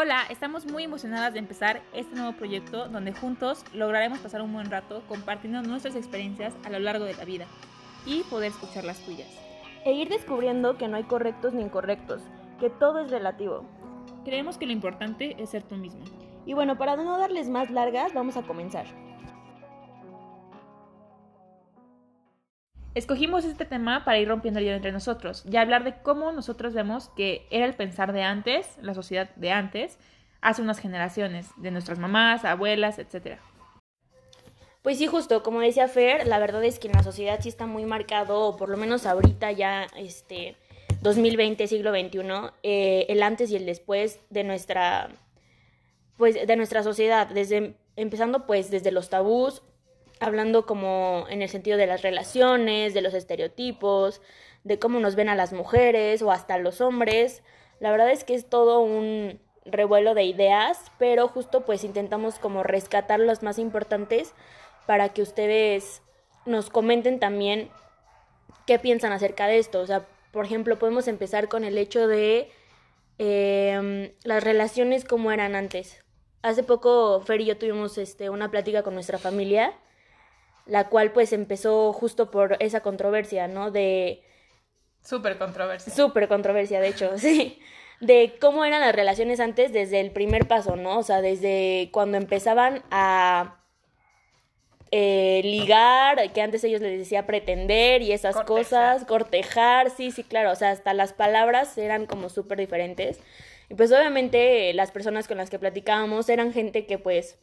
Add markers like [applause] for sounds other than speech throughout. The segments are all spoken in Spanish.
Hola, estamos muy emocionadas de empezar este nuevo proyecto donde juntos lograremos pasar un buen rato compartiendo nuestras experiencias a lo largo de la vida y poder escuchar las tuyas. E ir descubriendo que no hay correctos ni incorrectos, que todo es relativo. Creemos que lo importante es ser tú mismo. Y bueno, para no darles más largas, vamos a comenzar. Escogimos este tema para ir rompiendo el hielo entre nosotros y hablar de cómo nosotros vemos que era el pensar de antes, la sociedad de antes, hace unas generaciones, de nuestras mamás, abuelas, etc. Pues sí, justo, como decía Fer, la verdad es que en la sociedad sí está muy marcado, o por lo menos ahorita ya, este, 2020, siglo XXI, eh, el antes y el después de nuestra, pues, de nuestra sociedad, desde, empezando pues desde los tabús, hablando como en el sentido de las relaciones, de los estereotipos, de cómo nos ven a las mujeres o hasta los hombres. La verdad es que es todo un revuelo de ideas, pero justo pues intentamos como rescatar los más importantes para que ustedes nos comenten también qué piensan acerca de esto. O sea, por ejemplo, podemos empezar con el hecho de em, las relaciones como eran antes. Hace poco Fer y yo tuvimos este, una plática con nuestra familia la cual pues empezó justo por esa controversia, ¿no? De... Súper controversia. Súper controversia, de hecho, [laughs] sí. De cómo eran las relaciones antes desde el primer paso, ¿no? O sea, desde cuando empezaban a eh, ligar, que antes ellos les decía pretender y esas cosas, cortejar, sí, sí, claro, o sea, hasta las palabras eran como súper diferentes. Y pues obviamente las personas con las que platicábamos eran gente que pues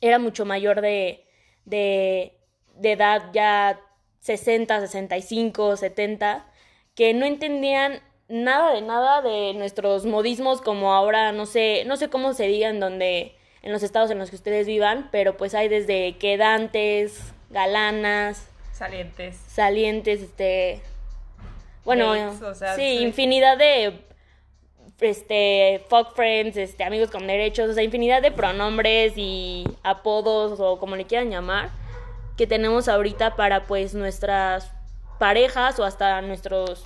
era mucho mayor de, de, edad ya 60, 65, 70, que no entendían nada de nada de nuestros modismos como ahora, no sé, no sé cómo se digan donde en los estados en los que ustedes vivan, pero pues hay desde quedantes, galanas, salientes, salientes, este, bueno, sí, infinidad de este, fuck friends, este, amigos con derechos, o sea, infinidad de pronombres y apodos o como le quieran llamar, que tenemos ahorita para pues nuestras parejas o hasta nuestros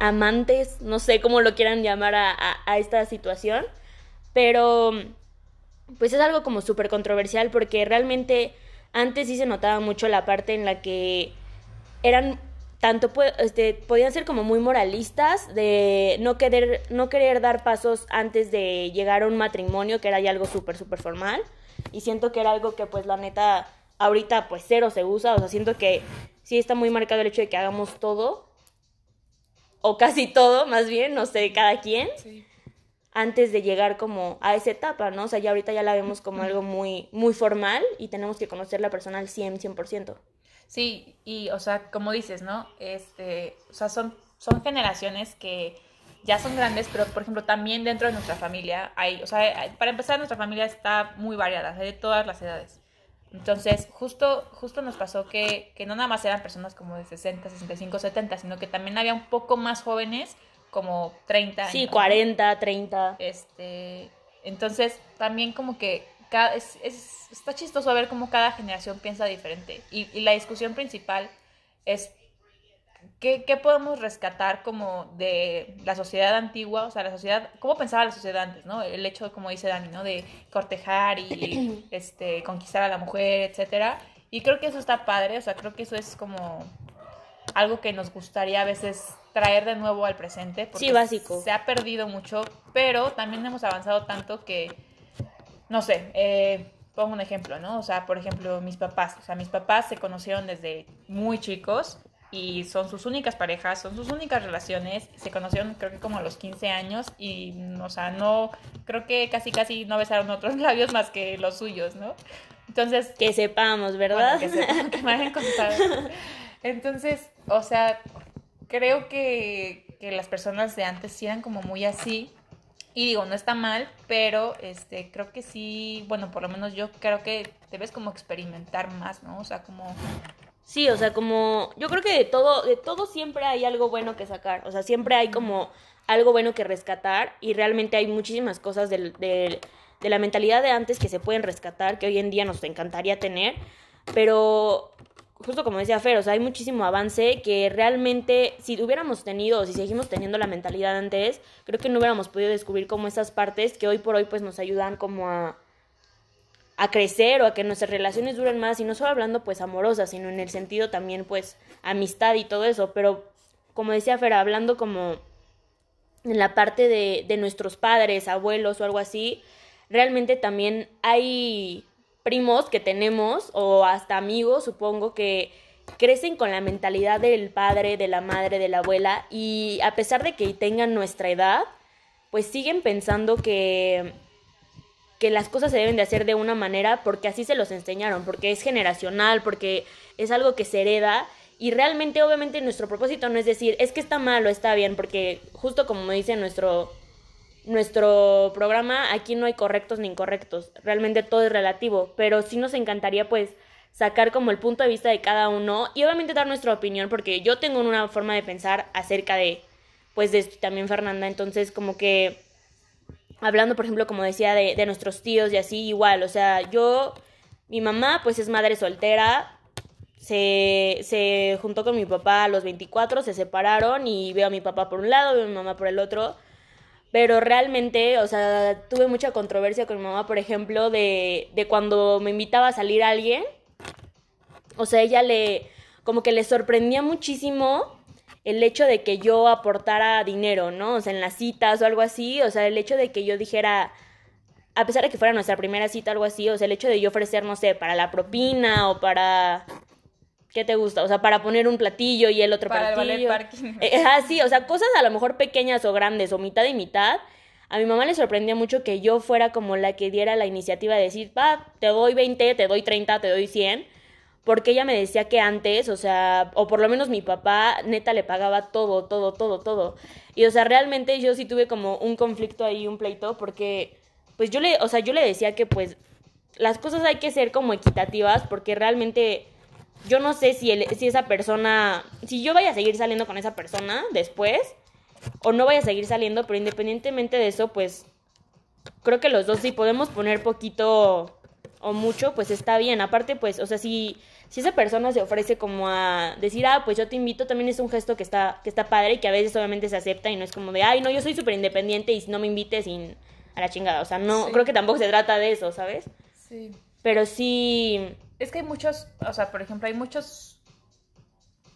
amantes, no sé cómo lo quieran llamar a, a esta situación, pero pues es algo como súper controversial porque realmente antes sí se notaba mucho la parte en la que eran tanto este, podían ser como muy moralistas de no querer, no querer dar pasos antes de llegar a un matrimonio, que era ya algo súper, súper formal. Y siento que era algo que pues la neta ahorita pues cero se usa, o sea, siento que sí está muy marcado el hecho de que hagamos todo, o casi todo, más bien, no sé, cada quien, antes de llegar como a esa etapa, ¿no? O sea, ya ahorita ya la vemos como algo muy, muy formal y tenemos que conocer la persona al 100, 100%. Sí, y o sea, como dices, ¿no? Este, o sea, son, son generaciones que ya son grandes, pero por ejemplo también dentro de nuestra familia hay, o sea, para empezar nuestra familia está muy variada, hay de todas las edades. Entonces, justo, justo nos pasó que, que no nada más eran personas como de 60, 65, 70, sino que también había un poco más jóvenes, como 30. Sí, 40, 30. Este, entonces, también como que es, es, está chistoso ver cómo cada generación piensa diferente. Y, la discusión principal es ¿qué, ¿qué, podemos rescatar como de la sociedad antigua, o sea, la sociedad, cómo pensaba la sociedad antes, ¿no? El hecho, como dice Dani, ¿no? De cortejar y [clears throat] este, conquistar a la mujer, etcétera. Y creo que eso está padre, o sea, creo que eso es como algo que nos gustaría a veces traer de nuevo al presente. Porque sí, básico. Se ha perdido mucho, pero también hemos avanzado tanto que no sé, eh, pongo un ejemplo, ¿no? O sea, por ejemplo, mis papás, o sea, mis papás se conocieron desde muy chicos y son sus únicas parejas, son sus únicas relaciones, se conocieron creo que como a los 15 años y, o sea, no, creo que casi casi no besaron otros [laughs] labios más que los suyos, ¿no? Entonces... Que sepamos, ¿verdad? que sepamos, que me hayan contado. Entonces, o sea, creo que, que las personas de antes sí eran como muy así y digo, no está mal, pero este creo que sí, bueno, por lo menos yo creo que debes como experimentar más, ¿no? O sea, como Sí, o sea, como yo creo que de todo de todo siempre hay algo bueno que sacar, o sea, siempre hay como algo bueno que rescatar y realmente hay muchísimas cosas de, de, de la mentalidad de antes que se pueden rescatar, que hoy en día nos encantaría tener, pero justo como decía Fer, o sea, hay muchísimo avance que realmente si hubiéramos tenido o si seguimos teniendo la mentalidad antes, creo que no hubiéramos podido descubrir como esas partes que hoy por hoy pues nos ayudan como a a crecer o a que nuestras relaciones duren más y no solo hablando pues amorosas, sino en el sentido también pues amistad y todo eso, pero como decía Fer, hablando como en la parte de, de nuestros padres, abuelos o algo así, realmente también hay primos que tenemos o hasta amigos, supongo, que crecen con la mentalidad del padre, de la madre, de la abuela y a pesar de que tengan nuestra edad, pues siguen pensando que que las cosas se deben de hacer de una manera porque así se los enseñaron, porque es generacional, porque es algo que se hereda. Y realmente obviamente nuestro propósito no es decir, es que está mal o está bien, porque justo como dice nuestro nuestro programa, aquí no hay correctos ni incorrectos, realmente todo es relativo, pero sí nos encantaría pues sacar como el punto de vista de cada uno y obviamente dar nuestra opinión porque yo tengo una forma de pensar acerca de pues de también Fernanda, entonces como que hablando, por ejemplo, como decía, de, de nuestros tíos y así, igual, o sea, yo, mi mamá, pues es madre soltera, se, se juntó con mi papá a los 24, se separaron y veo a mi papá por un lado, veo a mi mamá por el otro. Pero realmente, o sea, tuve mucha controversia con mi mamá, por ejemplo, de, de cuando me invitaba a salir alguien. O sea, ella le, como que le sorprendía muchísimo el hecho de que yo aportara dinero, ¿no? O sea, en las citas o algo así, o sea, el hecho de que yo dijera, a pesar de que fuera nuestra primera cita o algo así, o sea, el hecho de yo ofrecer, no sé, para la propina o para... ¿Qué te gusta? O sea, para poner un platillo y el otro Para el platillo. ballet parking. [laughs] Eh, ah, sí, o sea, cosas a lo mejor pequeñas o grandes o mitad y mitad. A mi mamá le sorprendía mucho que yo fuera como la que diera la iniciativa de decir, va, te doy 20, te doy 30, te doy 100 porque ella me decía que antes, o sea, o por lo menos mi papá, neta, le pagaba todo, todo, todo, todo. Y, o sea, realmente yo sí tuve como un conflicto ahí, un pleito, porque, pues yo le, o sea, yo le decía que, pues, las cosas hay que ser como equitativas, porque realmente yo no sé si, el, si esa persona, si yo vaya a seguir saliendo con esa persona después, o no vaya a seguir saliendo, pero independientemente de eso, pues, creo que los dos sí podemos poner poquito o mucho, pues está bien. Aparte, pues, o sea, si si esa persona se ofrece como a decir, ah, pues yo te invito, también es un gesto que está, que está padre y que a veces obviamente se acepta y no es como de, ay, no, yo soy súper independiente y no me invites sin a la chingada. O sea, no, creo que tampoco se trata de eso, ¿sabes? Sí. Pero sí. Es que hay muchos, o sea, por ejemplo, hay muchos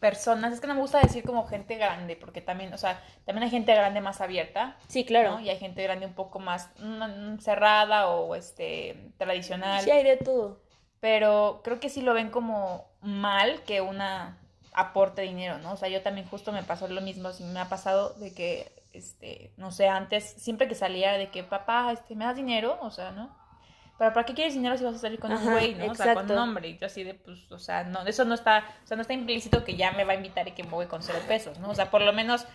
personas, es que no me gusta decir como gente grande, porque también, o sea, también hay gente grande más abierta. Sí, claro. ¿no? Y hay gente grande un poco más mm, cerrada o este tradicional. Sí, hay de todo pero creo que sí lo ven como mal que una aporte dinero, ¿no? O sea, yo también justo me pasó lo mismo, sí me ha pasado de que, este, no sé, antes, siempre que salía de que, papá, este, ¿me das dinero? O sea, ¿no? Pero ¿para qué quieres dinero si vas a salir con un güey, ¿no? O sea, con un hombre. Y yo así de, pues, o sea, no, eso no está, o sea, no está implícito que ya me va a invitar y que me voy con cero pesos, ¿no? O sea, por lo menos,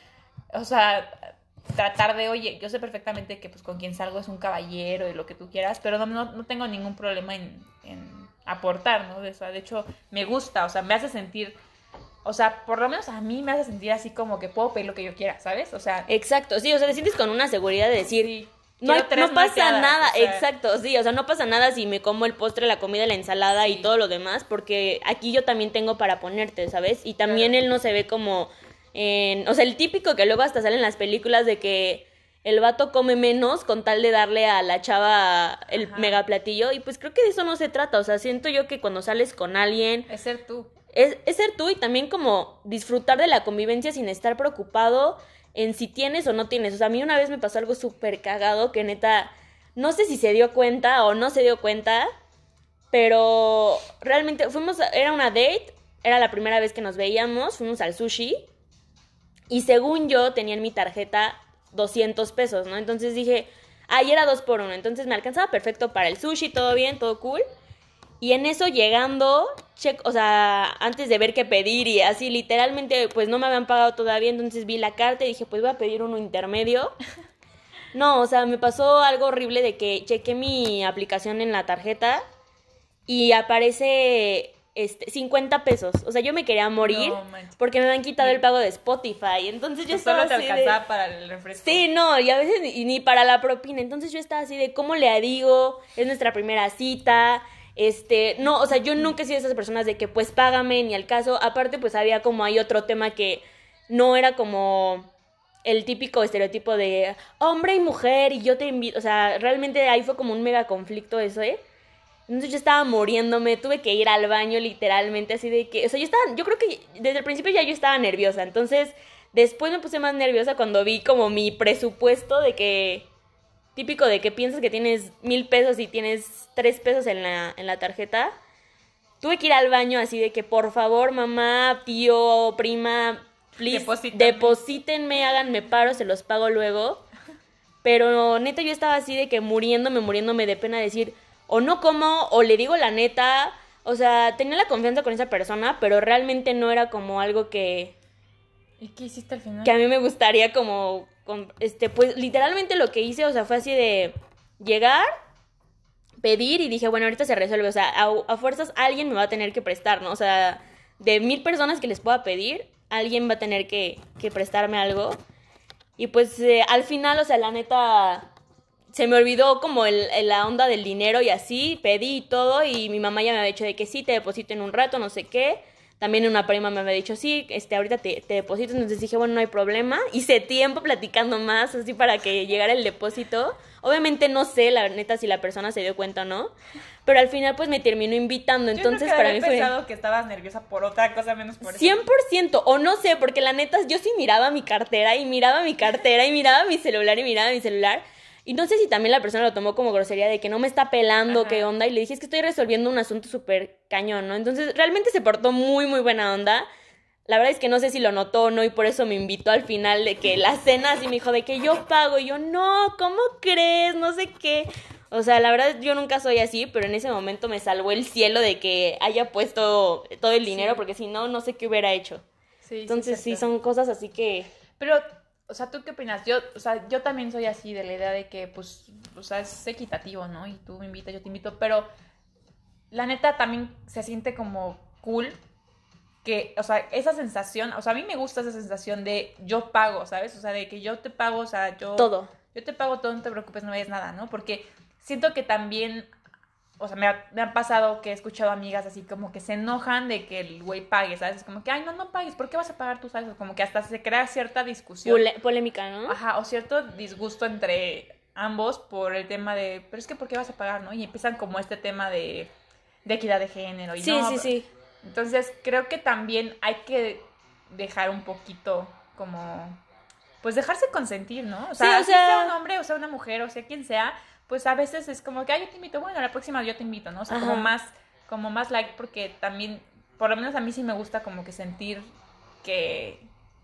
o sea, tratar de, oye, yo sé perfectamente que pues con quien salgo es un caballero y lo que tú quieras, pero no, no, no tengo ningún problema en, en aportar, ¿no? O sea, de hecho, me gusta, o sea, me hace sentir, o sea, por lo menos a mí me hace sentir así como que puedo pedir lo que yo quiera, ¿sabes? O sea... Exacto, sí, o sea, te sientes con una seguridad de decir... no, no pasa nada, exacto, sí, o sea, no pasa nada si me como el postre, la comida, la ensalada y todo lo demás, porque aquí yo también tengo para ponerte, ¿sabes? Y también él no se ve como en, o sea, el típico que luego hasta sale en las películas de que el vato come menos con tal de darle a la chava el mega platillo y pues creo que de eso no se trata, o sea, siento yo que cuando sales con alguien... Es ser tú. Es, es ser tú y también como disfrutar de la convivencia sin estar preocupado en si tienes o no tienes. O sea, a mí una vez me pasó algo súper cagado que neta, no sé si se dio cuenta o no se dio cuenta, pero realmente fuimos, era una date, era la primera vez que nos veíamos, fuimos al sushi y según yo tenía en mi tarjeta 200 pesos, ¿no? Entonces dije, ahí era dos por uno, entonces me alcanzaba perfecto para el sushi, todo bien, todo cool. Y en eso llegando, check, o sea, antes de ver qué pedir y así literalmente pues no me habían pagado todavía, entonces vi la carta y dije, pues voy a pedir uno intermedio. [laughs] No, o sea, me pasó algo horrible de que chequé mi aplicación en la tarjeta y aparece este, 50 pesos. O sea, yo me quería morir porque me han quitado el pago de Spotify. Entonces yo [laughs] estaba Solo te alcanzaba para el refresco. Sí, no, y a veces ni, ni, para la propina. Entonces yo estaba así de, ¿cómo le digo? Es nuestra primera cita. Este, no, o sea, yo nunca he sido de esas personas de que pues págame ni al caso. Aparte, pues había como hay otro tema que no era como el típico estereotipo de hombre y mujer y yo te invito, o sea, realmente ahí fue como un mega conflicto eso, ¿eh? Entonces yo estaba muriéndome, tuve que ir al baño literalmente, así de que, o sea, yo estaba, yo creo que desde el principio ya yo estaba nerviosa, entonces después me puse más nerviosa cuando vi como mi presupuesto de que, típico de que piensas que tienes mil pesos y tienes tres pesos en la, en la tarjeta. Tuve que ir al baño así de que por favor mamá, tío, prima, please, Deposítame. deposítenme, háganme paro, se los pago luego. Pero neta yo estaba así de que muriéndome, muriéndome de pena decir, o no como, o le digo la neta. O sea, tenía la confianza con esa persona, pero realmente no era como algo que, ¿Y qué hiciste al final? que a mí me gustaría como, este, pues literalmente lo que hice, o sea, fue así de llegar, pedir y dije, bueno, ahorita se resuelve, o sea, a, fuerzas alguien me va a tener que prestar, ¿no? O sea, de mil personas que les pueda pedir, alguien va a tener que, que prestarme algo. Y pues eh, al final, o sea, la neta, se me olvidó como el, la onda del dinero y así, pedí todo y mi mamá ya me había dicho de que sí, te deposito en un rato, no sé qué. También una prima me había dicho, sí, este, ahorita te, te deposito, entonces dije, bueno, no hay problema. Hice tiempo platicando más, así para que llegara el depósito. Obviamente no sé, la neta, si la persona se dio cuenta o no, pero al final pues me terminó invitando, Yo entonces para mí fue... que estabas nerviosa por otra cosa menos por eso. 100% o no sé, porque la neta yo sí miraba mi cartera y miraba mi cartera y miraba mi celular y miraba mi celular. Y no sé si también la persona lo tomó como grosería de que no me está pelando, Ajá. qué onda. Y le dije, es que estoy resolviendo un asunto súper cañón, ¿no? Entonces realmente se portó muy, muy buena onda. La verdad es que no sé si lo notó o no y por eso me invitó al final de que la cena así me dijo de que yo pago. Y yo, no, ¿cómo crees? No sé qué. O sea, la verdad yo nunca soy así, pero en ese momento me salvó el cielo de que haya puesto todo el dinero, porque si no, no sé qué hubiera hecho. Sí, Entonces sí, cierto. son cosas así que... Pero, o sea, ¿tú qué opinas? Yo, o sea, yo también soy así de la idea de que, pues, o sea, es equitativo, ¿no? Y tú me invitas, yo te invito, pero la neta también se siente como cool que, o sea, esa sensación, o sea, a mí me gusta esa sensación de yo pago, ¿sabes? O sea, de que yo te pago, o sea, yo... Todo. Yo te pago todo, no te preocupes, no vayas nada, ¿no? Porque siento que también, o sea, me, ha- me han pasado que he escuchado amigas así como que se enojan de que el güey pague, ¿sabes? Como que, ay, no, no pagues, ¿por qué vas a pagar tú, sabes? Como que hasta se crea cierta discusión. Pole- polémica, ¿no? Ajá, o cierto disgusto entre ambos por el tema de, pero es que ¿por qué vas a pagar, no? Y empiezan como este tema de, de equidad de género. Y sí, no, sí, sí. Entonces creo que también hay que dejar un poquito como, pues dejarse consentir, ¿no? O sea, Sí, o sea- sea un hombre o sea una mujer o sea quien sea, pues a veces es como que, ay, yo te invito, bueno, la próxima yo te invito, ¿no? O sea, como más, como más like porque también, por lo menos a mí sí me gusta como que sentir que,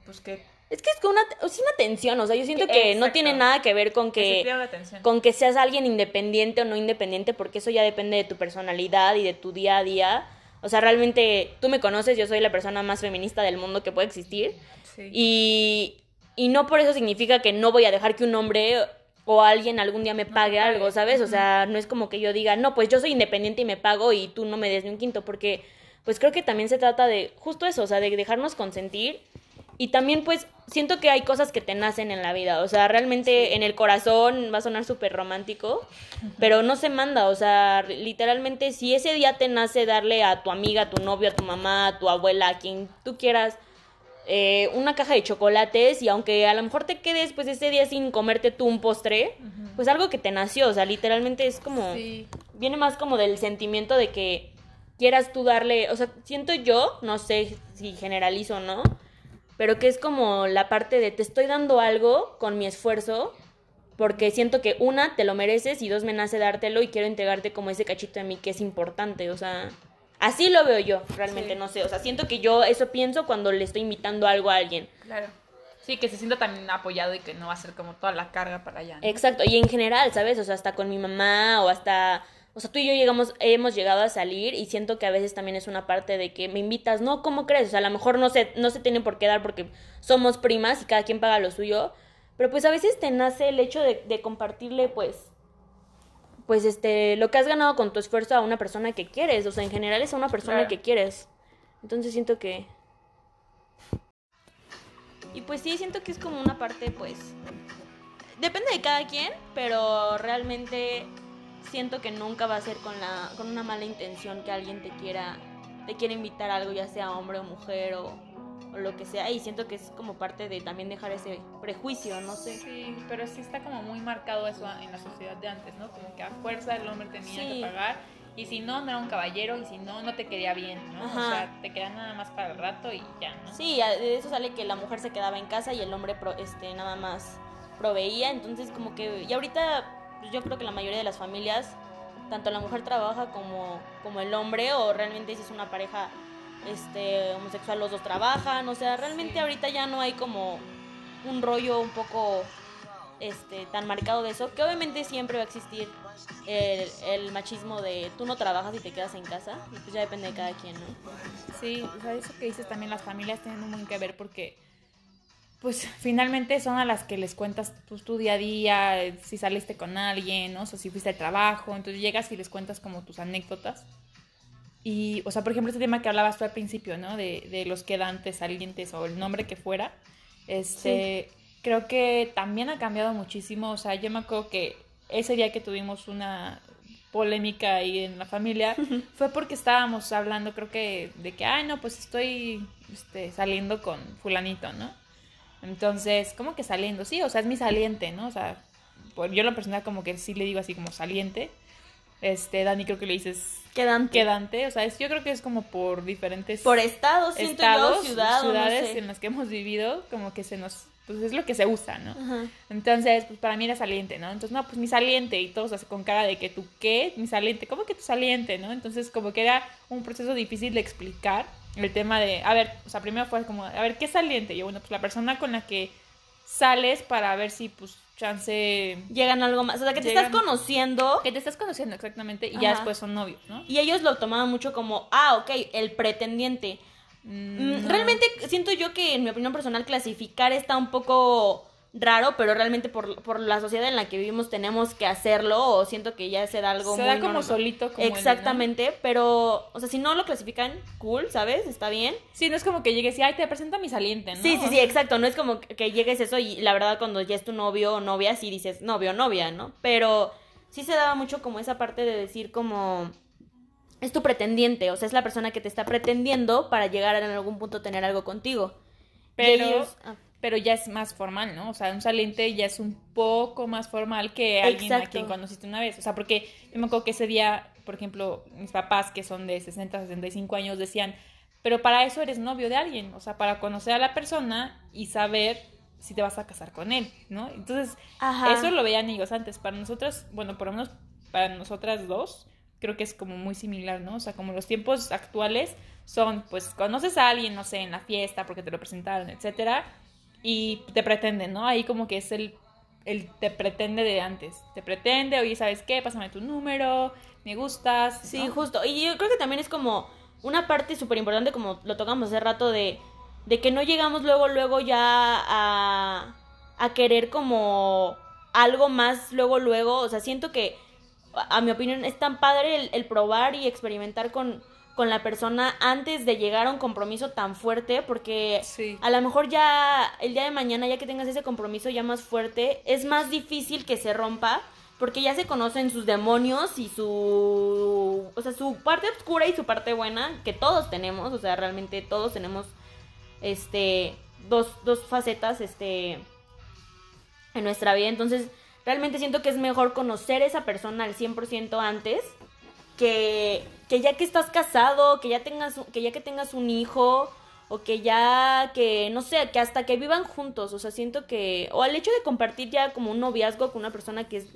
pues que, Es que es con una, es una tensión, o sea, yo siento que no tiene nada que ver con que con que seas alguien independiente o no independiente, porque eso ya depende de tu personalidad y de tu día a día. O sea, realmente tú me conoces, yo soy la persona más feminista del mundo que puede existir. Sí. Y, y no por eso significa que no voy a dejar que un hombre o alguien algún día me pague. algo, ¿sabes? O sea, no es como que yo diga, no, pues yo soy independiente y me pago y tú no me des ni un quinto, porque pues creo que también se trata de justo eso, o sea, de dejarnos consentir. Y también pues siento que hay cosas que te nacen en la vida, o sea, realmente en el corazón va a sonar súper romántico, pero no se manda, o sea, literalmente si ese día te nace darle a tu amiga, a tu novio, a tu mamá, a tu abuela, a quien tú quieras, eh, una caja de chocolates y aunque a lo mejor te quedes pues ese día sin comerte tú un postre, pues algo que te nació, o sea, literalmente es como, Sí. viene más como del sentimiento de que quieras tú darle, o sea, siento yo, no sé si generalizo o no, pero que es como la parte de te estoy dando algo con mi esfuerzo, porque siento que una, te lo mereces y dos, me nace dártelo y quiero entregarte como ese cachito de mí que es importante, o sea, así lo veo yo, realmente Sí. no sé, o sea, siento que yo eso pienso cuando le estoy invitando algo a alguien. Claro. Sí, que se sienta también apoyado y que no va a ser como toda la carga para allá. ¿no? Exacto, y en general, ¿sabes? O sea, hasta con mi mamá o hasta... O sea, tú y yo llegamos, hemos llegado a salir y siento que a veces también es una parte de que me invitas, no, ¿cómo crees? O sea, a lo mejor no se, no se tiene por qué dar porque somos primas y cada quien paga lo suyo, pero pues a veces te nace el hecho de, de compartirle, pues, pues este, lo que has ganado con tu esfuerzo a una persona que quieres, o sea, en general es a una persona Claro. que quieres. Entonces siento que... Y pues sí, siento que es como una parte, pues, depende de cada quien, pero realmente siento que nunca va a ser con, la, con una mala intención que alguien te quiera, te quiera invitar a algo, ya sea hombre o mujer o, o lo que sea. Y siento que es como parte de también dejar ese prejuicio, no sé. Sí, pero sí está como muy marcado eso en la sociedad de antes, ¿no? Como que a fuerza el hombre tenía Sí. que pagar. Y si no, no era un caballero. Y si no, no te quería bien, ¿no? Ajá. O sea, te quería nada más para el rato y ya, ¿no? Sí, de eso sale que la mujer se quedaba en casa y el hombre pro- este, nada más proveía. Entonces, como que. Y ahorita, pues, yo creo que la mayoría de las familias, tanto la mujer trabaja como, como el hombre, o realmente si es una pareja este, homosexual, los dos trabajan. O sea, realmente ahorita ya no hay como un rollo un poco este, tan marcado de eso, que obviamente siempre va a existir el, el machismo de tú no trabajas y te quedas en casa, y pues ya depende de cada quien, ¿no? Sí, o sea, eso que dices también, las familias tienen un buen que ver porque, pues, [laughs] finalmente son a las que les cuentas pues, tu día a día, eh, si saliste con alguien, ¿no? O sea, si fuiste al trabajo, entonces llegas y les cuentas como tus anécdotas. Y, o sea, por ejemplo, este tema que hablabas tú al principio, ¿no? De, de los quedantes, salientes o el nombre que fuera. Este, creo que también ha cambiado muchísimo. O sea, yo me acuerdo que ese día que tuvimos una polémica ahí en la familia [laughs] fue porque estábamos hablando, creo que, de que, ay, no, pues estoy este, saliendo con fulanito, ¿no? Entonces, ¿cómo que saliendo? Sí, o sea, es mi saliente, ¿no? O sea, yo la persona como que sí le digo así como saliente. Este, Dani creo que le dices Quedan quedante, o sea, es, yo creo que es como por diferentes por estados, yo, ciudad, o no ciudades sé. en las que hemos vivido, como que se nos, pues es lo que se usa, ¿no? Ajá. Entonces, pues para mí era saliente, ¿no? Entonces, no, pues mi saliente, y todos así con cara de que tú, ¿qué? Mi saliente, ¿cómo que tu saliente, no? Entonces, como que era un proceso difícil de explicar el tema de, a ver, o sea, primero fue como, a ver, ¿qué saliente? Y yo, bueno, pues la persona con la que sales para ver si, pues, chance... Llegan a algo más, o sea, que te Llegan- estás conociendo Que te estás conociendo exactamente y ya después son novios, ¿no? y ellos lo tomaban mucho como, ah, ok, el pretendiente. Mm, Mm, no. Realmente siento yo que en mi opinión personal clasificar está un poco raro, pero realmente por, por la sociedad en la que vivimos tenemos que hacerlo o siento que ya se da algo Se muy da como normal. solito. Como el, ¿no? Exactamente, pero, o sea, si no lo clasifican, cool, ¿sabes? Está bien. Sí, no es como que llegues y, ay, te presento a mi saliente, ¿no? Sí, sí, sí, exacto. No es como que- llegues eso y la verdad cuando ya es tu novio o novia, sí dices novio o novia, ¿no? Pero sí se daba mucho como esa parte de decir como es tu pretendiente, o sea, es la persona que te está pretendiendo para llegar en algún punto a tener algo contigo. Pero, ellos- ah, pero ya es más formal, ¿no? O sea, un saliente ya es un poco más formal que alguien a quien conociste una vez. O sea, porque yo me acuerdo que ese día, por ejemplo, mis papás, que son de 60, 65 años, decían, pero para eso eres novio de alguien, o sea, para conocer a la persona y saber si te vas a casar con él, ¿no? Entonces, Ajá. eso lo veían ellos antes. Para nosotros, bueno, por lo menos para nosotras dos, creo que es como muy similar, ¿no? O sea, como los tiempos actuales son, pues, conoces a alguien, no sé, en la fiesta porque te lo presentaron, etcétera, y te pretenden, ¿no? Ahí como que es el, el te pretende de antes. Te pretende, oye, ¿sabes qué? Pásame tu número, me gustas. Sí, justo. Y yo creo que también es como una parte súper importante, como lo tocamos hace rato, de, de que no llegamos luego, luego ya a, a querer como algo más luego, luego. O sea, siento que, a, a mi opinión, es tan padre el, el probar y experimentar con, con la persona antes de llegar a un compromiso tan fuerte, porque Sí. a lo mejor ya el día de mañana, ya que tengas ese compromiso ya más fuerte, es más difícil que se rompa porque ya se conocen sus demonios y su, o sea, su parte oscura y su parte buena que todos tenemos, o sea, realmente todos tenemos este dos, dos facetas este en nuestra vida, entonces realmente siento que es mejor conocer a esa persona al 100% antes que, que ya que estás casado, que ya tengas que ya que tengas un hijo o que ya que no sé, que hasta que vivan juntos, o sea, siento que o al hecho de compartir ya como un noviazgo con una persona que es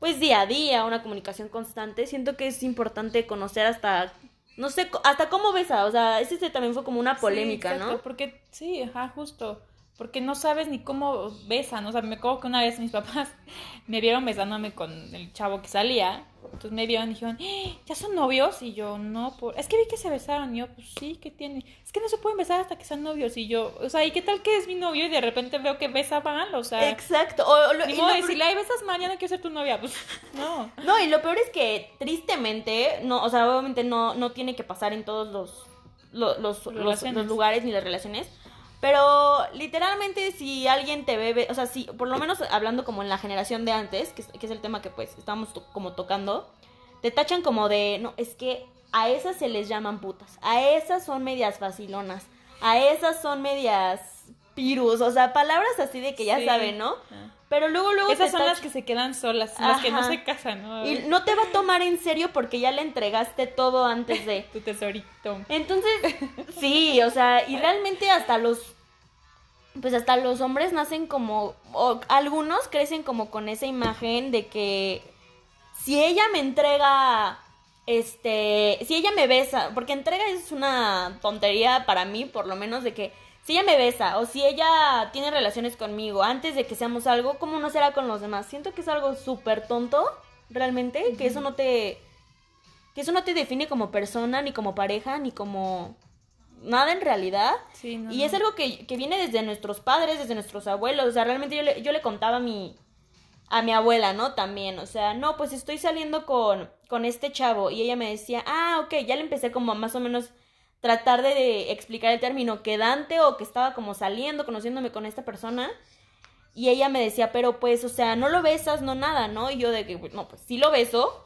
pues día a día, una comunicación constante, siento que es importante conocer hasta no sé, hasta cómo besa, o sea, ese se- también fue como una polémica, Sí, exacto, ¿no? Porque, sí, ajá, justo. Porque no sabes ni cómo besan. O sea, me acuerdo que una vez mis papás [laughs] me vieron besándome con el chavo que salía. Entonces me vieron y dijeron, "¡Ah! ¿ya son novios? Y yo, no, por... es que vi que se besaron. Y yo, pues sí, ¿qué tiene? Es que no se pueden besar hasta que sean novios. Y yo, o sea, ¿y qué tal que es mi novio? Y de repente veo que besa mal, o sea. Exacto. O, o lo- Ni y modo de decirle, ay, besas mal, ya no quiero ser tu novia. Pues, [laughs] no. No, y lo peor es que tristemente, no, o sea, obviamente no, no tiene que pasar en todos los, lo- los, los lugares ni las relaciones, Pero literalmente si alguien te ve, o sea, si, por lo menos hablando como en la generación de antes, que, es- el tema que pues estamos como tocando, te tachan como de, no, es que a esas se les llaman putas, a esas son medias vacilonas, a esas son medias pirus, o sea, palabras así de que ya Sí. saben, ¿no? Ah. Pero luego, luego Esas son las que se quedan solas, las que no se casan, ¿no? Y no te va a tomar en serio porque ya le entregaste todo antes de... [laughs] Tu tesorito. Entonces, sí, o sea, y realmente hasta los, pues hasta los hombres nacen como, o algunos crecen como con esa imagen de que si ella me entrega, este, si ella me besa, porque entrega es una tontería para mí, por lo menos de que si ella me besa o si ella tiene relaciones conmigo antes de que seamos algo, ¿cómo no será con los demás? Siento que es algo súper tonto, realmente, que eso no te que eso no te define como persona, ni como pareja, ni como nada en realidad. Sí, no, y no. es algo que, que viene desde nuestros padres, desde nuestros abuelos. O sea, realmente yo le, yo le contaba a mi, a mi abuela, ¿no? También, o sea, no, pues estoy saliendo con, con este chavo. Y ella me decía, ah, ok, ya le empecé como más o menos tratar de, explicar el término quedante o que estaba como saliendo, conociéndome con esta persona. Y ella me decía, pero pues, o sea, no lo besas, no nada, ¿no? Y yo de que, no, pues sí lo beso.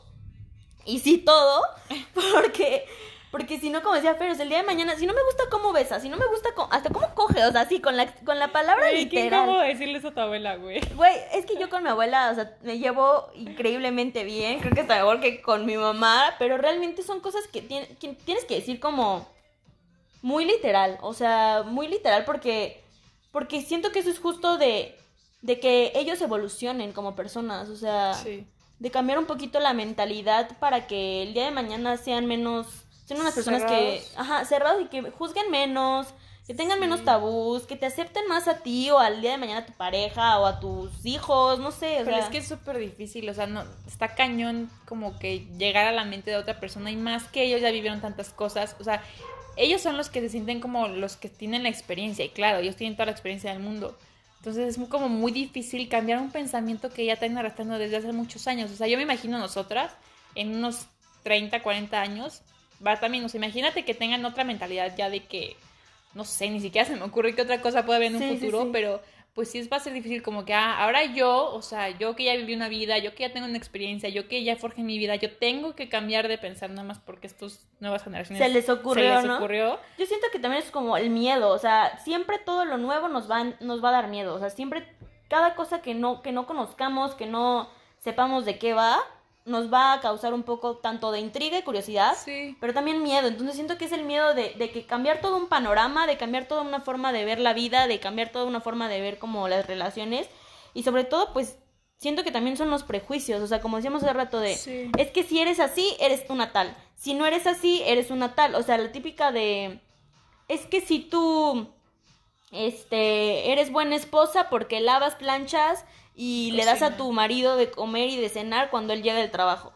Y sí todo. [laughs] Porque, porque si no, como decía Fer, o sea, el día de mañana, si no me gusta cómo besas, si no me gusta cómo- hasta cómo coge, o sea, así, con la, con la palabra qué literal. incómodo decirle eso a tu abuela, güey. Güey, es que yo con mi abuela, o sea, me llevo increíblemente bien, creo que hasta mejor que con mi mamá, pero realmente son cosas que, tien- que tienes que decir como muy literal, o sea, muy literal porque, porque siento que eso es justo de, de que ellos evolucionen como personas, o sea, Sí. de cambiar un poquito la mentalidad para que el día de mañana sean menos, sean unas personas que, Cerrados. ajá, cerrados y que juzguen menos, que tengan Sí. menos tabús, que te acepten más a ti o al día de mañana a tu pareja o a tus hijos, no sé, o Pero sea, es que es súper difícil, o sea, no, está cañón como que llegar a la mente de otra persona y más que ellos ya vivieron tantas cosas, o sea, ellos son los que se sienten como los que tienen la experiencia y claro, ellos tienen toda la experiencia del mundo. Entonces es como muy difícil cambiar un pensamiento que ya traen arrastrando desde hace muchos años. O sea, yo me imagino nosotras en unos 30, 40 años, va también, o sea, imagínate que tengan otra mentalidad ya de que, no sé, ni siquiera se me ocurre qué otra cosa puede haber en un sí, futuro, sí. pero pues sí es- va a ser difícil como que, ah, ahora yo, o sea, yo que ya viví una vida, yo que ya tengo una experiencia, yo que ya forjé mi vida, yo tengo que cambiar de pensar nada más porque estos nuevas generaciones se les ocurrió, se les ¿no? ocurrió. Yo siento que también es como el miedo, o sea, siempre todo lo nuevo nos va, nos va a dar miedo, o sea, siempre cada cosa que no, que no conozcamos, que no sepamos de qué va, nos va a causar un poco tanto de intriga y curiosidad, Sí. pero también miedo. Entonces siento que es el miedo de, de que cambiar todo un panorama, de cambiar toda una forma de ver la vida, de cambiar toda una forma de ver como las relaciones y sobre todo pues siento que también son los prejuicios, o sea, como decíamos hace rato de Sí. es que si eres así, eres una tal. Si no eres así, eres una tal. O sea, la típica de es que si tú este eres buena esposa porque lavas planchas y le das a tu marido de comer y de cenar cuando él llega del trabajo.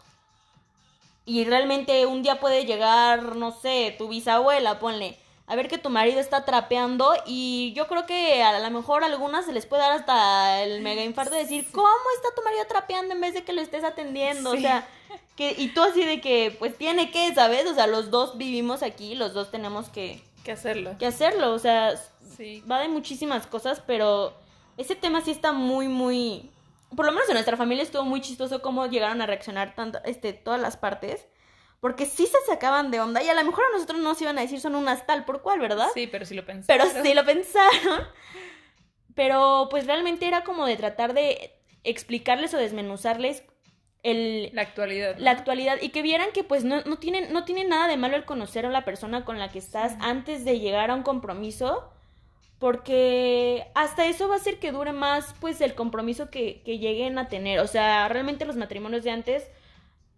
Y realmente un día puede llegar, no sé, tu bisabuela, ponle, a ver que tu marido está trapeando y yo creo que a lo mejor a algunas se les puede dar hasta el mega infarto de decir, ¿cómo está tu marido trapeando en vez de que lo estés atendiendo? O sea, que y tú así de que pues tiene que, ¿sabes? O sea, los dos vivimos aquí, los dos tenemos que, Que hacerlo. que hacerlo, o sea, Sí. va de muchísimas cosas, pero ese tema sí está muy, muy... Por lo menos en nuestra familia estuvo muy chistoso cómo llegaron a reaccionar tanto, este, todas las partes. Porque sí se sacaban de onda y a lo mejor a nosotros nos iban a decir son unas tal por cual, ¿verdad? Sí, pero si lo pensé. Pero sí lo pensaron. Pero pues realmente era como de tratar de explicarles o desmenuzarles el, La actualidad. ¿no? la actualidad y que vieran que pues no, no, tienen, no tiene nada de malo el conocer a la persona con la que estás antes de llegar a un compromiso porque hasta eso va a hacer que dure más pues el compromiso que, que lleguen a tener o sea realmente los matrimonios de antes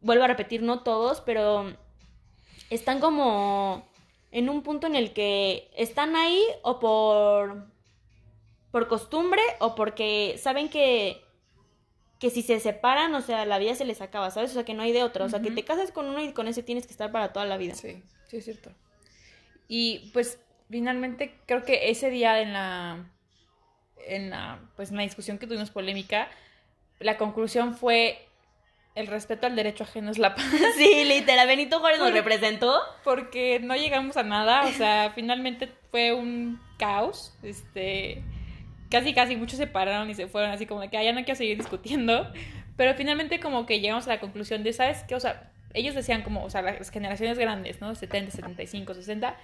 vuelvo a repetir no todos pero están como en un punto en el que están ahí o por por costumbre o porque saben que que si se separan, o sea, la vida se les acaba, ¿sabes? O sea, que no hay de otra. O sea, que te casas con uno y con ese tienes que estar para toda la vida. Sí, sí es cierto. Y pues finalmente creo que ese día en la en la pues en la discusión que tuvimos polémica, la conclusión fue el respeto al derecho ajeno es la paz, [laughs] Sí, literal, Benito Juárez nos representó. porque no llegamos a nada, o sea, [laughs] finalmente fue un caos, este, casi casi muchos se pararon y se fueron así como de que ah, ya no quiero seguir discutiendo, pero finalmente como que llegamos a la conclusión de, ¿sabes qué? O sea, ellos decían como, o sea, las generaciones grandes, ¿no? 70, 75, 60,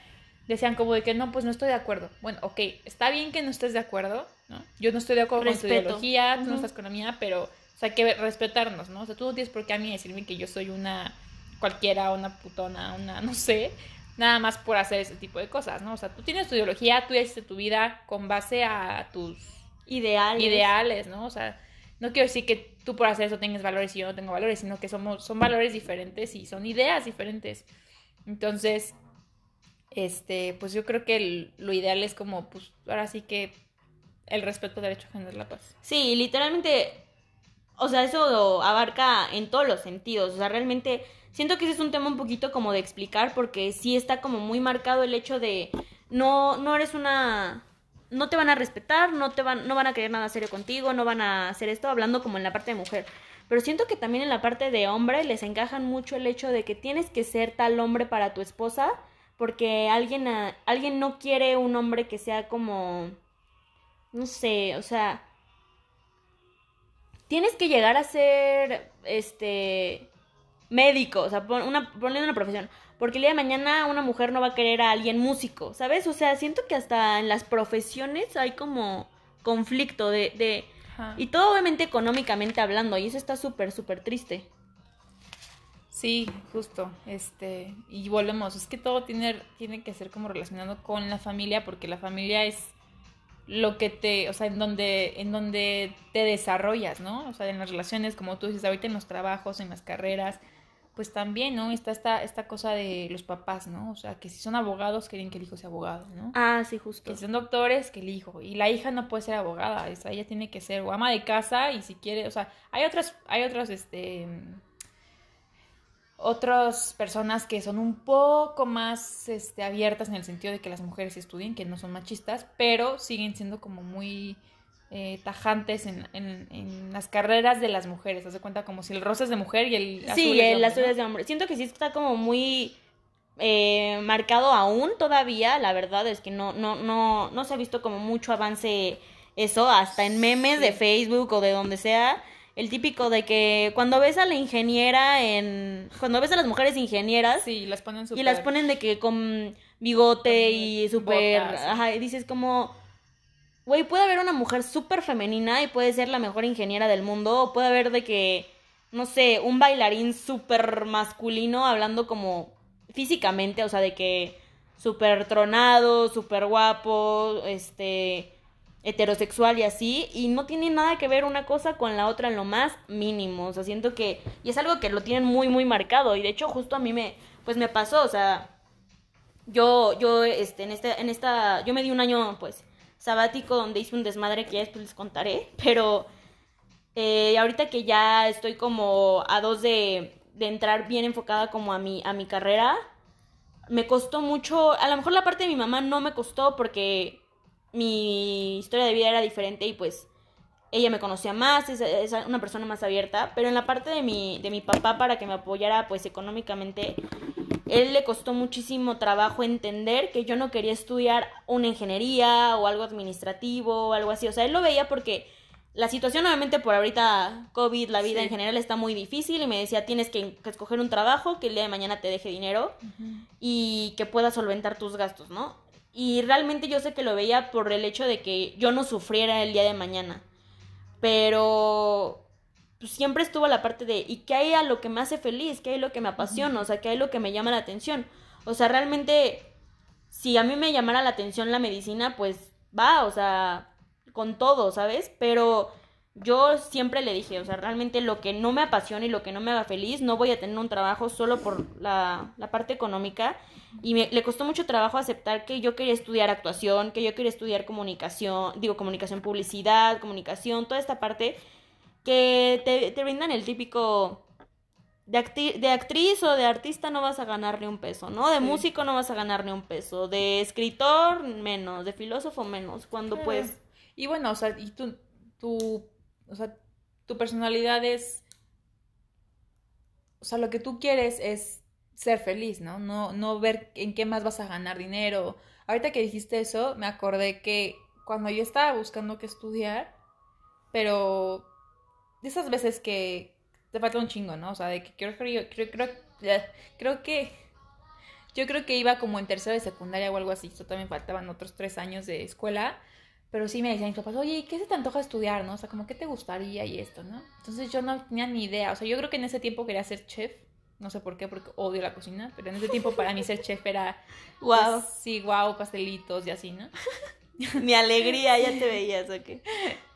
decían como de que no, pues no estoy de acuerdo. Bueno, ok, está bien que no estés de acuerdo, ¿no? Yo no estoy de acuerdo con tu ideología, tú no estás con la mía, pero, o sea, hay que respetarnos, ¿no? O sea, tú no tienes por qué a mí decirme que yo soy una cualquiera, una putona, una, no sé, nada más por hacer ese tipo de cosas, ¿no? O sea, tú tienes tu ideología, tú hiciste tu vida con base a tus ideales, ideales ¿no? O sea, no quiero decir que tú por hacer eso tengas valores y yo no tengo valores, sino que somos, son valores diferentes y son ideas diferentes. Entonces, este, pues yo creo que lo ideal es como, pues ahora sí que el respeto al derecho a generar la paz. Sí, literalmente, o sea, eso abarca en todos los sentidos, o sea, realmente siento que ese es un tema un poquito como de explicar porque sí está como muy marcado el hecho de no, no eres una no te van a respetar, no te van, no van a querer nada serio contigo, no van a hacer esto, hablando como en la parte de mujer. Pero siento que también en la parte de hombre les encajan mucho el hecho de que tienes que ser tal hombre para tu esposa, porque alguien, alguien no quiere un hombre que sea como, no sé, o sea, tienes que llegar a ser, este, médico, o sea, una, poniendo una profesión. Porque el día de mañana una mujer no va a querer a alguien músico, ¿sabes? O sea, siento que hasta en las profesiones hay como conflicto de... de y todo obviamente económicamente hablando, y eso está súper, súper triste. Sí, justo, este, y volvemos, es que todo tiene, tiene que ser como relacionado con la familia, porque la familia es lo que te, o sea, en donde, en donde te desarrollas, ¿no? O sea, en las relaciones, como tú dices, ahorita en los trabajos, en las carreras, pues también, ¿no? Está esta, esta cosa de los papás, ¿no? O sea, que si son abogados, quieren que el hijo sea abogado, ¿no? Ah, sí, justo. Que si son doctores, que el hijo. Y la hija no puede ser abogada, o ella tiene que ser o ama de casa y si quiere, o sea, hay otras, hay otras, este, otras personas que son un poco más, este, abiertas en el sentido de que las mujeres estudien, que no son machistas, pero siguen siendo como muy eh, tajantes en, en, las carreras de las mujeres. Haz de cuenta como si el rosa es de mujer y el azul sí, el azul es de hombre. Siento que sí está como muy eh, marcado aún todavía. La verdad es que no, no, no, no se ha visto como mucho avance eso, hasta en memes de Facebook o de donde sea. El típico de que cuando ves a la ingeniera en. Cuando ves a las mujeres ingenieras. Sí, las ponen Y las ponen de que con bigote y súper. Ajá, y dices como güey, puede haber una mujer súper femenina y puede ser la mejor ingeniera del mundo, o puede haber de que, no sé, un bailarín súper masculino hablando como físicamente, o sea, de que súper tronado, súper guapo, este, heterosexual y así, y no tiene nada que ver una cosa con la otra en lo más mínimo, o sea, siento que, y es algo que lo tienen muy, muy marcado, y de hecho justo a mí me, pues me pasó, o sea, yo, yo, este, en esta, en esta, yo me di un año, pues, sabático donde hice un desmadre que ya después les contaré, pero eh, ahorita que ya estoy como a dos de, de entrar bien enfocada como a mi, a mi carrera, me costó mucho, a lo mejor la parte de mi mamá no me costó porque mi historia de vida era diferente y pues ella me conocía más, es, es, una persona más abierta, pero en la parte de mi, de mi papá para que me apoyara pues económicamente, él le costó muchísimo trabajo entender que yo no quería estudiar una ingeniería o algo administrativo o algo así. O sea, él lo veía porque la situación obviamente por ahorita COVID, la vida en general está muy difícil y me decía tienes que, escoger un trabajo que el día de mañana te deje dinero y que pueda solventar tus gastos, ¿no? Y realmente yo sé que lo veía por el hecho de que yo no sufriera el día de mañana. Pero pues siempre estuvo la parte de, ¿y qué hay a lo que me hace feliz? ¿Qué hay lo que me apasiona? O sea, ¿qué hay lo que me llama la atención? O sea, realmente, si a mí me llamara la atención la medicina, pues va, o sea, con todo, ¿sabes? Pero yo siempre le dije, o sea, realmente lo que no me apasiona y lo que no me haga feliz, no voy a tener un trabajo solo por la, la parte económica. Y me, le costó mucho trabajo aceptar que yo quería estudiar actuación, que yo quería estudiar comunicación, digo, comunicación, publicidad, comunicación, toda esta parte que te, te brindan el típico de, de, actriz o de artista no vas a ganar ni un peso, ¿no? De músico no vas a ganar ni un peso, de escritor menos, de filósofo menos, cuando pues... Y bueno, o sea, y tú, tu, o sea, tu personalidad es, o sea, lo que tú quieres es ser feliz, ¿no? No, no ver en qué más vas a ganar dinero. ahorita que dijiste eso, me acordé que cuando yo estaba buscando qué estudiar, pero de esas veces que te falta un chingo, ¿no? O sea, de que creo, creo, creo, creo, que yo creo que iba como en tercero de secundaria o algo así, eso también faltaban otros tres años de escuela, pero sí me decían mis papás, oye, ¿qué se te antoja estudiar, no? O sea, como, ¿qué te gustaría y esto, no? Entonces yo no tenía ni idea, o sea, yo creo que en ese tiempo quería ser chef, no sé por qué, porque odio la cocina, pero en ese tiempo para mí ser chef era... [laughs] Wow. pues, sí, wow, pastelitos y así, ¿no? [laughs] Mi alegría, ya te veías, ok.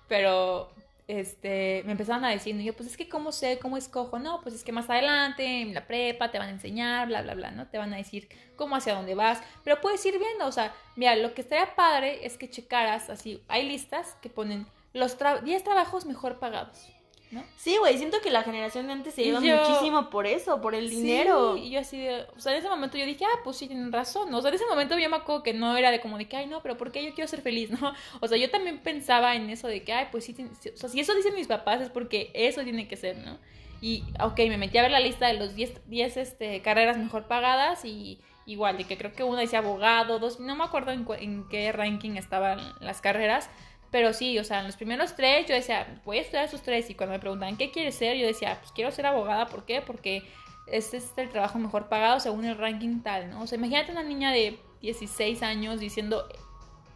Pero, este, me empezaron a decir, yo, pues es que cómo sé, cómo escojo, no, pues es que más adelante, en la prepa, te van a enseñar, bla, bla, bla, ¿no? Te van a decir cómo hacia dónde vas, pero puedes ir viendo, o sea, mira, lo que estaría padre es que checaras, así, hay listas que ponen los 10 trabajos mejor pagados, ¿no? Sí, güey, siento que la generación de antes se yo- muchísimo por eso, por el dinero. Sí, y yo así de, o sea, en ese momento yo dije, ah, pues sí, tienen razón, ¿no? O sea, en ese momento yo me acuerdo que no era de como de que, ay, no, pero ¿por qué yo quiero ser feliz, [laughs] no? O sea, yo también pensaba en eso de que, ay, pues sí, o sea, si eso dicen mis papás es porque eso tiene que ser, ¿no? Y, ok, me metí a ver la lista de los 10, 10 este, carreras mejor pagadas y igual, de que creo que una decía abogado, dos, no me acuerdo en, cu- en qué ranking estaban las carreras, pero sí, o sea, en los primeros tres yo decía, voy a estudiar esos tres. Y cuando me preguntaban qué quieres ser, yo decía, pues quiero ser abogada. ¿Por qué? Porque este es el trabajo mejor pagado según el ranking tal, ¿no? O sea, imagínate una niña de 16 años diciendo,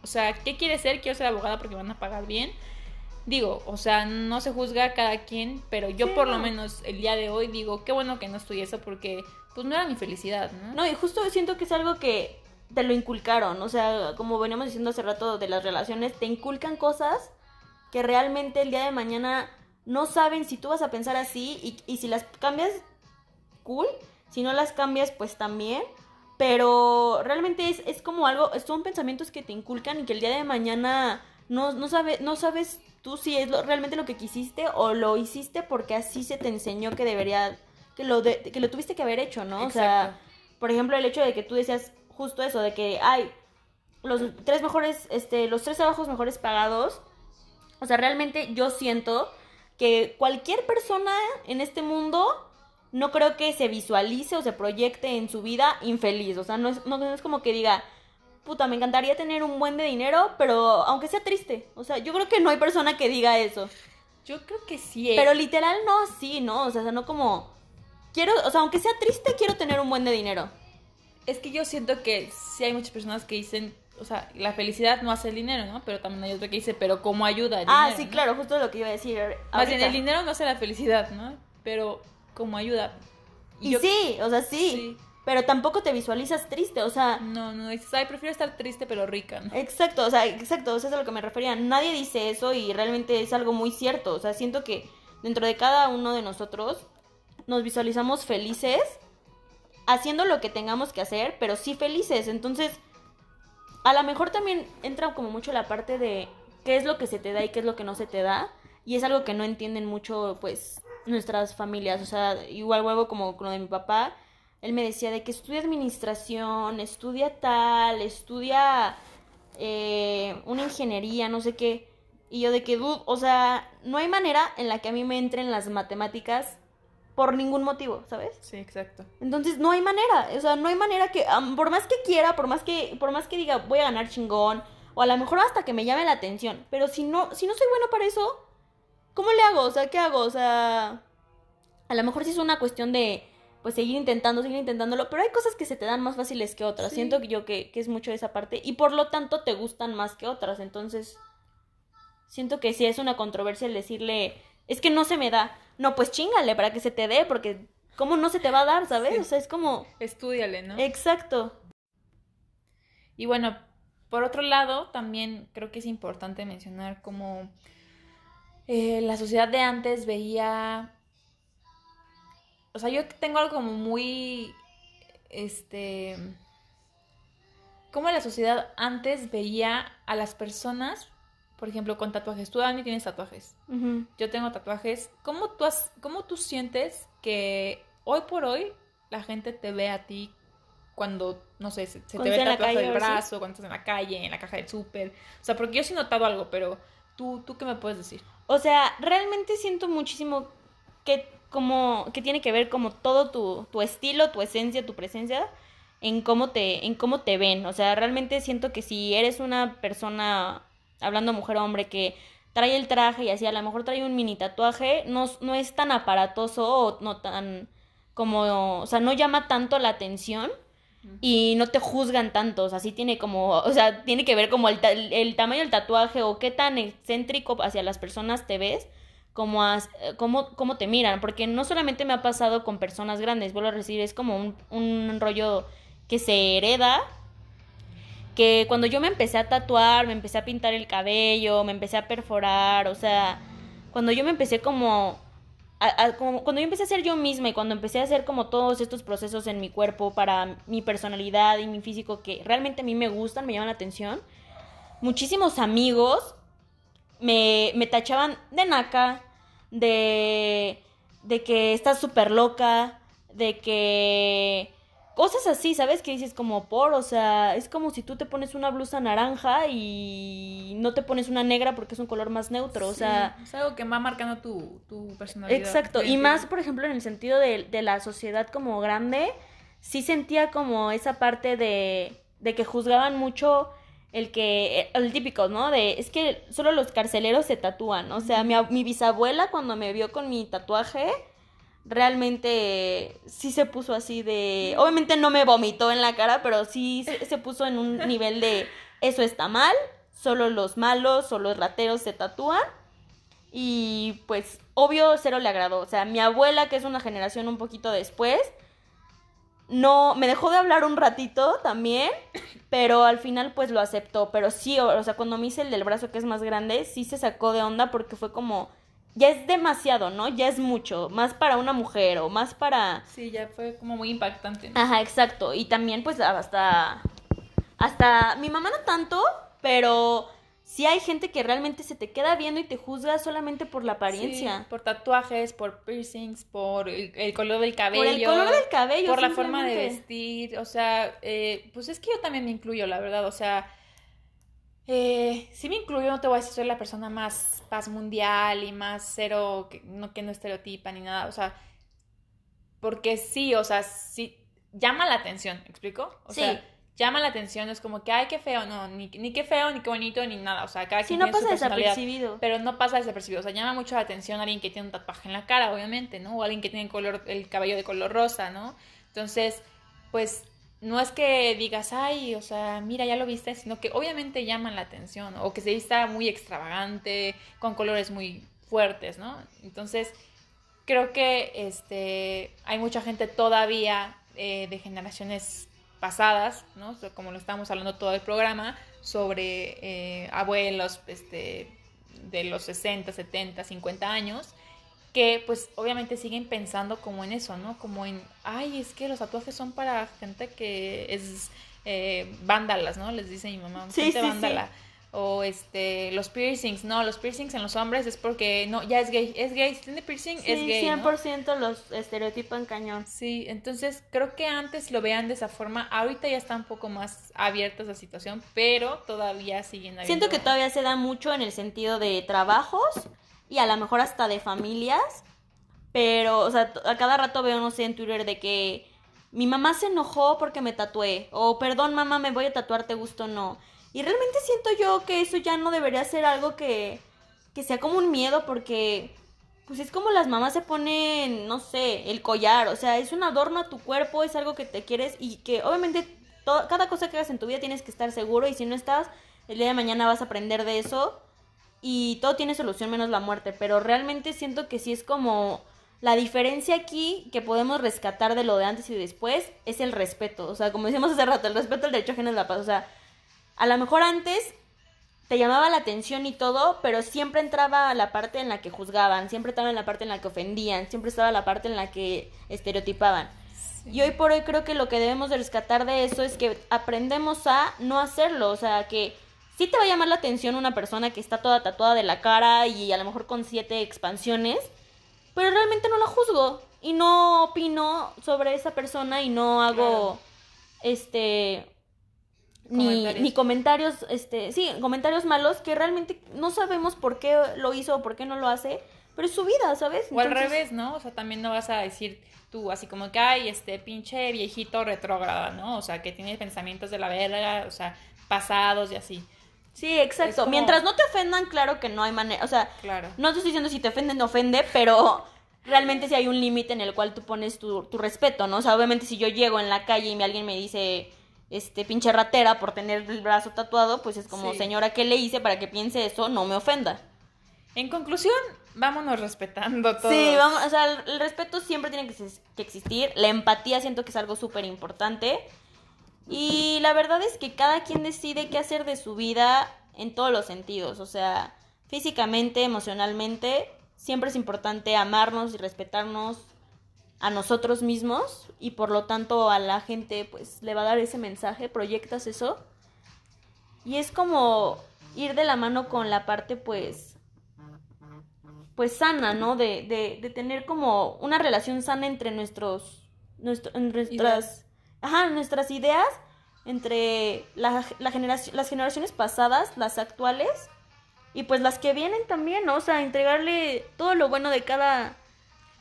o sea, ¿qué quiere ser? Quiero ser abogada porque van a pagar bien. Digo, o sea, no se juzga a cada quien, pero yo Sí, por lo no. menos el día de hoy digo, qué bueno que no estudié eso porque pues no era mi felicidad, ¿no? No, y justo siento que es algo que te lo inculcaron, o sea, como veníamos diciendo hace rato de las relaciones, te inculcan cosas que realmente el día de mañana no saben si tú vas a pensar así y, y si las cambias, cool, si no las cambias, pues también, pero realmente es, es como algo, son pensamientos que te inculcan y que el día de mañana no, no, sabe, no sabes tú si es lo- realmente lo que quisiste o lo hiciste porque así se te enseñó que debería, que lo, de- que lo tuviste que haber hecho, ¿no? O sea, por ejemplo, el hecho de que tú decías justo eso, de que hay los tres mejores, este, los tres trabajos mejores pagados. O sea, realmente yo siento que cualquier persona en este mundo no creo que se visualice o se proyecte en su vida infeliz. O sea, no es, no, no es como que diga, puta, me encantaría tener un buen de dinero, pero aunque sea triste. O sea, yo creo que no hay persona que diga eso. Yo creo que sí. eh. Pero literal no así, ¿no? O sea, no como... Quiero, o sea, aunque sea triste, quiero tener un buen de dinero. Es que yo siento que sí hay muchas personas que dicen, o sea, la felicidad no hace el dinero, ¿no? Pero también hay otra que dice, pero ¿cómo ayuda el ah, sí, no? claro, justo lo que iba a decir. Más bien, el dinero no hace la felicidad, ¿no? Pero ¿cómo ayuda? Y yo- sí, o sea, sí, Sí. Pero tampoco te visualizas triste, o sea, No, no, dices, ay, prefiero estar triste pero rica, ¿no? exacto, o sea, exacto, eso es a lo que me refería. Nadie dice eso y realmente es algo muy cierto. O sea, siento que dentro de cada uno de nosotros nos visualizamos felices haciendo lo que tengamos que hacer, pero sí felices. Entonces, a lo mejor también entra como mucho la parte de qué es lo que se te da y qué es lo que no se te da. Y es algo que no entienden mucho, pues, nuestras familias. O sea, igual huevo como con lo de mi papá. Él me decía de que estudia administración, estudia tal, estudia eh, una ingeniería, no sé qué. Y yo de que, dude, o sea, no hay manera en la que a mí me entren las matemáticas por ningún motivo, ¿sabes? Sí, exacto. Entonces no hay manera, o sea, no hay manera que, por más que quiera, por más que, por más que diga voy a ganar chingón, o a lo mejor hasta que me llame la atención, pero si no, si no soy bueno para eso, ¿cómo le hago? O sea, ¿qué hago? O sea, a lo mejor sí es una cuestión de, pues seguir intentando, seguir intentándolo, pero hay cosas que se te dan más fáciles que otras. Sí. Siento que yo que, que es mucho esa parte, y por lo tanto te gustan más que otras, entonces siento que sí es una controversia el decirle, es que no se me da. No, pues chingale para que se te dé, porque ¿cómo no se te va a dar, sabes? Sí. O sea, es como... Estúdiale, ¿no? Exacto. Y bueno, por otro lado, también creo que es importante mencionar cómo eh, la sociedad de antes veía... O sea, yo tengo algo como muy... Este... Cómo la sociedad antes veía a las personas, por ejemplo, con tatuajes. Tú, Dani, tienes tatuajes. Yo tengo tatuajes. ¿Cómo tú, has- ¿Cómo tú sientes que hoy por hoy la gente te ve a ti cuando, no sé, se, se te ve el en la tatuaje calle del brazo, cuando estás en la calle, en la caja del súper? O sea, porque yo sí he notado algo, pero tú, ¿tú qué me puedes decir? O sea, realmente siento muchísimo que como que tiene que ver como todo tu, tu estilo, tu esencia, tu presencia, en cómo te, en cómo te ven. O sea, realmente siento que si eres una persona, hablando mujer o hombre, que trae el traje y así, a lo mejor trae un mini tatuaje, no, no es tan aparatoso o no tan como, o sea, no llama tanto la atención y no te juzgan tanto, o sea, sí tiene como, o sea, tiene que ver como el, el tamaño del tatuaje o qué tan excéntrico hacia las personas te ves, como, como cómo te miran, porque no solamente me ha pasado con personas grandes, vuelvo a decir, es como un, un rollo que se hereda, que cuando yo me empecé a tatuar, me empecé a pintar el cabello, me empecé a perforar, o sea, cuando yo me empecé como cuando yo empecé a ser yo misma y cuando empecé a hacer como todos estos procesos en mi cuerpo para mi personalidad y mi físico que realmente a mí me gustan, me llaman la atención, muchísimos amigos me, me tachaban de naca, de, de que estás súper loca, de que cosas así, ¿sabes? Que dices como por, o sea, es como si tú te pones una blusa naranja y no te pones una negra porque es un color más neutro, o sea... Es algo que va marcando tu, tu personalidad. Exacto, y más, por ejemplo, en el sentido de, de la sociedad como grande, sí sentía como esa parte de, de que juzgaban mucho el que, el típico, ¿no? De, es que solo los carceleros se tatúan, o sea, mi, mi bisabuela cuando me vio con mi tatuaje realmente sí se puso así de... Obviamente no me vomitó en la cara, pero sí se, puso en un nivel de eso está mal, solo los malos o los rateros se tatúan. Y pues obvio cero le agradó. O sea, mi abuela, que es una generación un poquito después, no me dejó de hablar un ratito también, pero al final pues lo aceptó. Pero sí, o sea, cuando me hice el del brazo que es más grande, sí se sacó de onda porque fue como ya es demasiado, ¿no? Ya es mucho, más para una mujer o más para... Sí, ya fue como muy impactante. Ajá, exacto. Y también pues hasta... Hasta mi mamá no tanto, pero sí hay gente que realmente se te queda viendo y te juzga solamente por la apariencia. por tatuajes, por piercings, por el, color del cabello. Por el color del cabello. Por la forma de vestir. O sea, eh, pues es que yo también me incluyo, la verdad. O sea, eh, sí me incluyo, no te voy a decir soy la persona más paz mundial y más cero, que no, que no estereotipa ni nada, o sea, porque sí, o sea, sí, llama la atención, ¿me explico? O sí. sea, llama la atención, es como que, ay, qué feo, no, ni, ni qué feo, ni qué bonito, ni nada, o sea, cada quien no pasa desapercibido. Pero no pasa desapercibido, o sea, llama mucho la atención a alguien que tiene un tatuaje en la cara, obviamente, ¿no? O alguien que tiene color, el cabello de color rosa, ¿no? Entonces, pues no es que digas, ay, o sea, mira, ya lo viste, sino que obviamente llaman la atención o que se vista muy extravagante, con colores muy fuertes, ¿no? Entonces, creo que este, hay mucha gente todavía eh, de generaciones pasadas, ¿no? como lo estamos hablando todo el programa, sobre eh, abuelos este, de los 60, 70, 50 años, que pues obviamente siguen pensando como en eso, ¿no? Como en, ay, es que los tatuajes son para gente que es eh, vándalas, ¿no? Les dice mi mamá, sí, gente vándala. O este, los piercings, no, los piercings en los hombres es porque, no, ya es gay, es gay, si tiene piercing, es gay. 100% los estereotipan cañón. Sí, entonces creo que antes lo vean de esa forma, ahorita ya está un poco más abierta esa situación, pero todavía siguen habiendo... Siento que todavía se da mucho en el sentido de trabajos y a lo mejor hasta de familias, pero, o sea, a cada rato veo, no sé, en Twitter de que mi mamá se enojó porque me tatué, o perdón mamá, me voy a tatuar, te gusto o no. Y realmente siento yo que eso ya no debería ser algo que, que sea como un miedo porque pues es como las mamás se ponen, no sé, el collar, o sea, es un adorno a tu cuerpo, es algo que te quieres y que obviamente cada cosa que hagas en tu vida tienes que estar seguro y si no estás, el día de mañana vas a aprender de eso y todo tiene solución menos la muerte, pero realmente siento que sí es como la diferencia aquí que podemos rescatar de lo de antes y después es el respeto, o sea, como decíamos hace rato, el respeto al derecho ajeno es la paz, o sea, a lo mejor antes te llamaba la atención y todo, pero siempre entraba la parte en la que juzgaban, siempre estaba en la parte en la que ofendían, siempre estaba la parte en la que estereotipaban. Y hoy por hoy creo que lo que debemos de rescatar de eso es que aprendemos a no hacerlo, o sea, que sí te va a llamar la atención una persona que está toda tatuada de la cara y a lo mejor con siete expansiones, pero realmente no la juzgo y no opino sobre esa persona y no hago este ni comentarios. ni comentarios este sí comentarios malos que realmente no sabemos por qué lo hizo o por qué no lo hace pero es su vida, ¿sabes? O al revés, ¿no? O sea, también no vas a decir tú así como que, ay, este pinche viejito retrógrada, ¿no? O sea, que tiene pensamientos de la verga, o sea, pasados y así. Sí, exacto. Como- Mientras no te ofendan, claro que no hay manera, o sea, Claro. no te estoy diciendo si te ofenden, no ofende, pero realmente sí hay un límite en el cual tú pones tu, tu respeto, ¿no? O sea, obviamente si yo llego en la calle y alguien me dice, este, pinche ratera por tener el brazo tatuado, pues es como, Sí. señora, ¿qué le hice para que piense eso? No me ofenda. En conclusión, vámonos respetando todo. Sí, vamos, o sea, el, el respeto siempre tiene que, que existir. La empatía siento que es algo súper importante. Y la verdad es que cada quien decide qué hacer de su vida en todos los sentidos. O sea, físicamente, emocionalmente, siempre es importante amarnos y respetarnos a nosotros mismos. Y por lo tanto a la gente pues le va a dar ese mensaje, proyectas eso. Y es como ir de la mano con la parte pues pues sana, ¿no? De, de, de tener como una relación sana entre nuestros, nuestro- nuestras. Ajá, nuestras ideas, entre la, la generación, las generaciones pasadas, las actuales, y pues las que vienen también, ¿no? O sea, entregarle todo lo bueno de cada...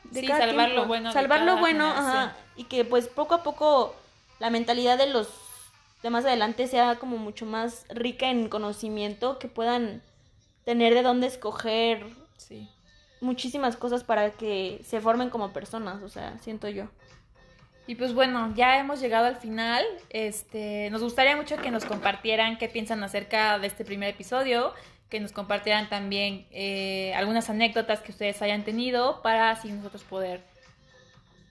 De Sí, cada salvar tiempo. lo bueno de Salvar lo bueno, ajá. Y que pues poco a poco la mentalidad de los de más adelante sea como mucho más rica en conocimiento, que puedan tener de dónde escoger Sí. muchísimas cosas para que se formen como personas, o sea, siento yo. Y pues bueno, ya hemos llegado al final. Este, nos gustaría mucho que nos compartieran qué piensan acerca de este primer episodio, que nos compartieran también eh, algunas anécdotas que ustedes hayan tenido para así nosotros poder,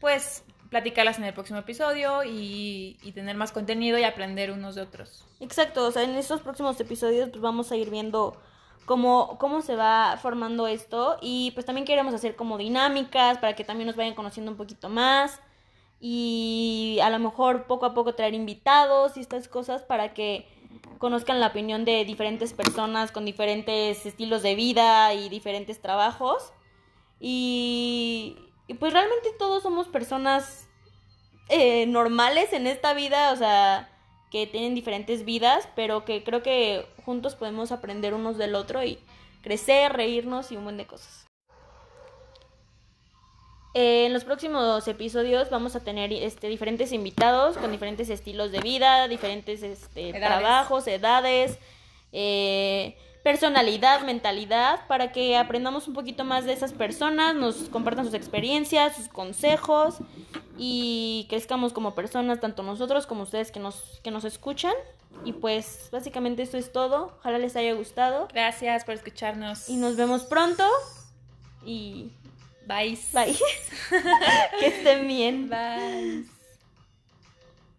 pues, platicarlas en el próximo episodio y, y tener más contenido y aprender unos de otros. Exacto, o sea, en estos próximos episodios pues vamos a ir viendo cómo, cómo se va formando esto y pues también queremos hacer como dinámicas para que también nos vayan conociendo un poquito más y a lo mejor poco a poco traer invitados y estas cosas para que conozcan la opinión de diferentes personas con diferentes estilos de vida y diferentes trabajos y, pues realmente todos somos personas eh, normales en esta vida, o sea, que tienen diferentes vidas, pero que creo que juntos podemos aprender unos del otro y crecer, reírnos y un buen de cosas. Eh, en los próximos episodios vamos a tener este, diferentes invitados con diferentes estilos de vida, diferentes este, Edades. trabajos, edades, eh, personalidad, mentalidad, para que aprendamos un poquito más de esas personas, nos compartan sus experiencias, sus consejos y crezcamos como personas, tanto nosotros como ustedes que nos, que nos escuchan. Y pues básicamente eso es todo. Ojalá les haya gustado. Gracias por escucharnos. Y nos vemos pronto. Y Bye. bye. [laughs] que estén bien. Bye.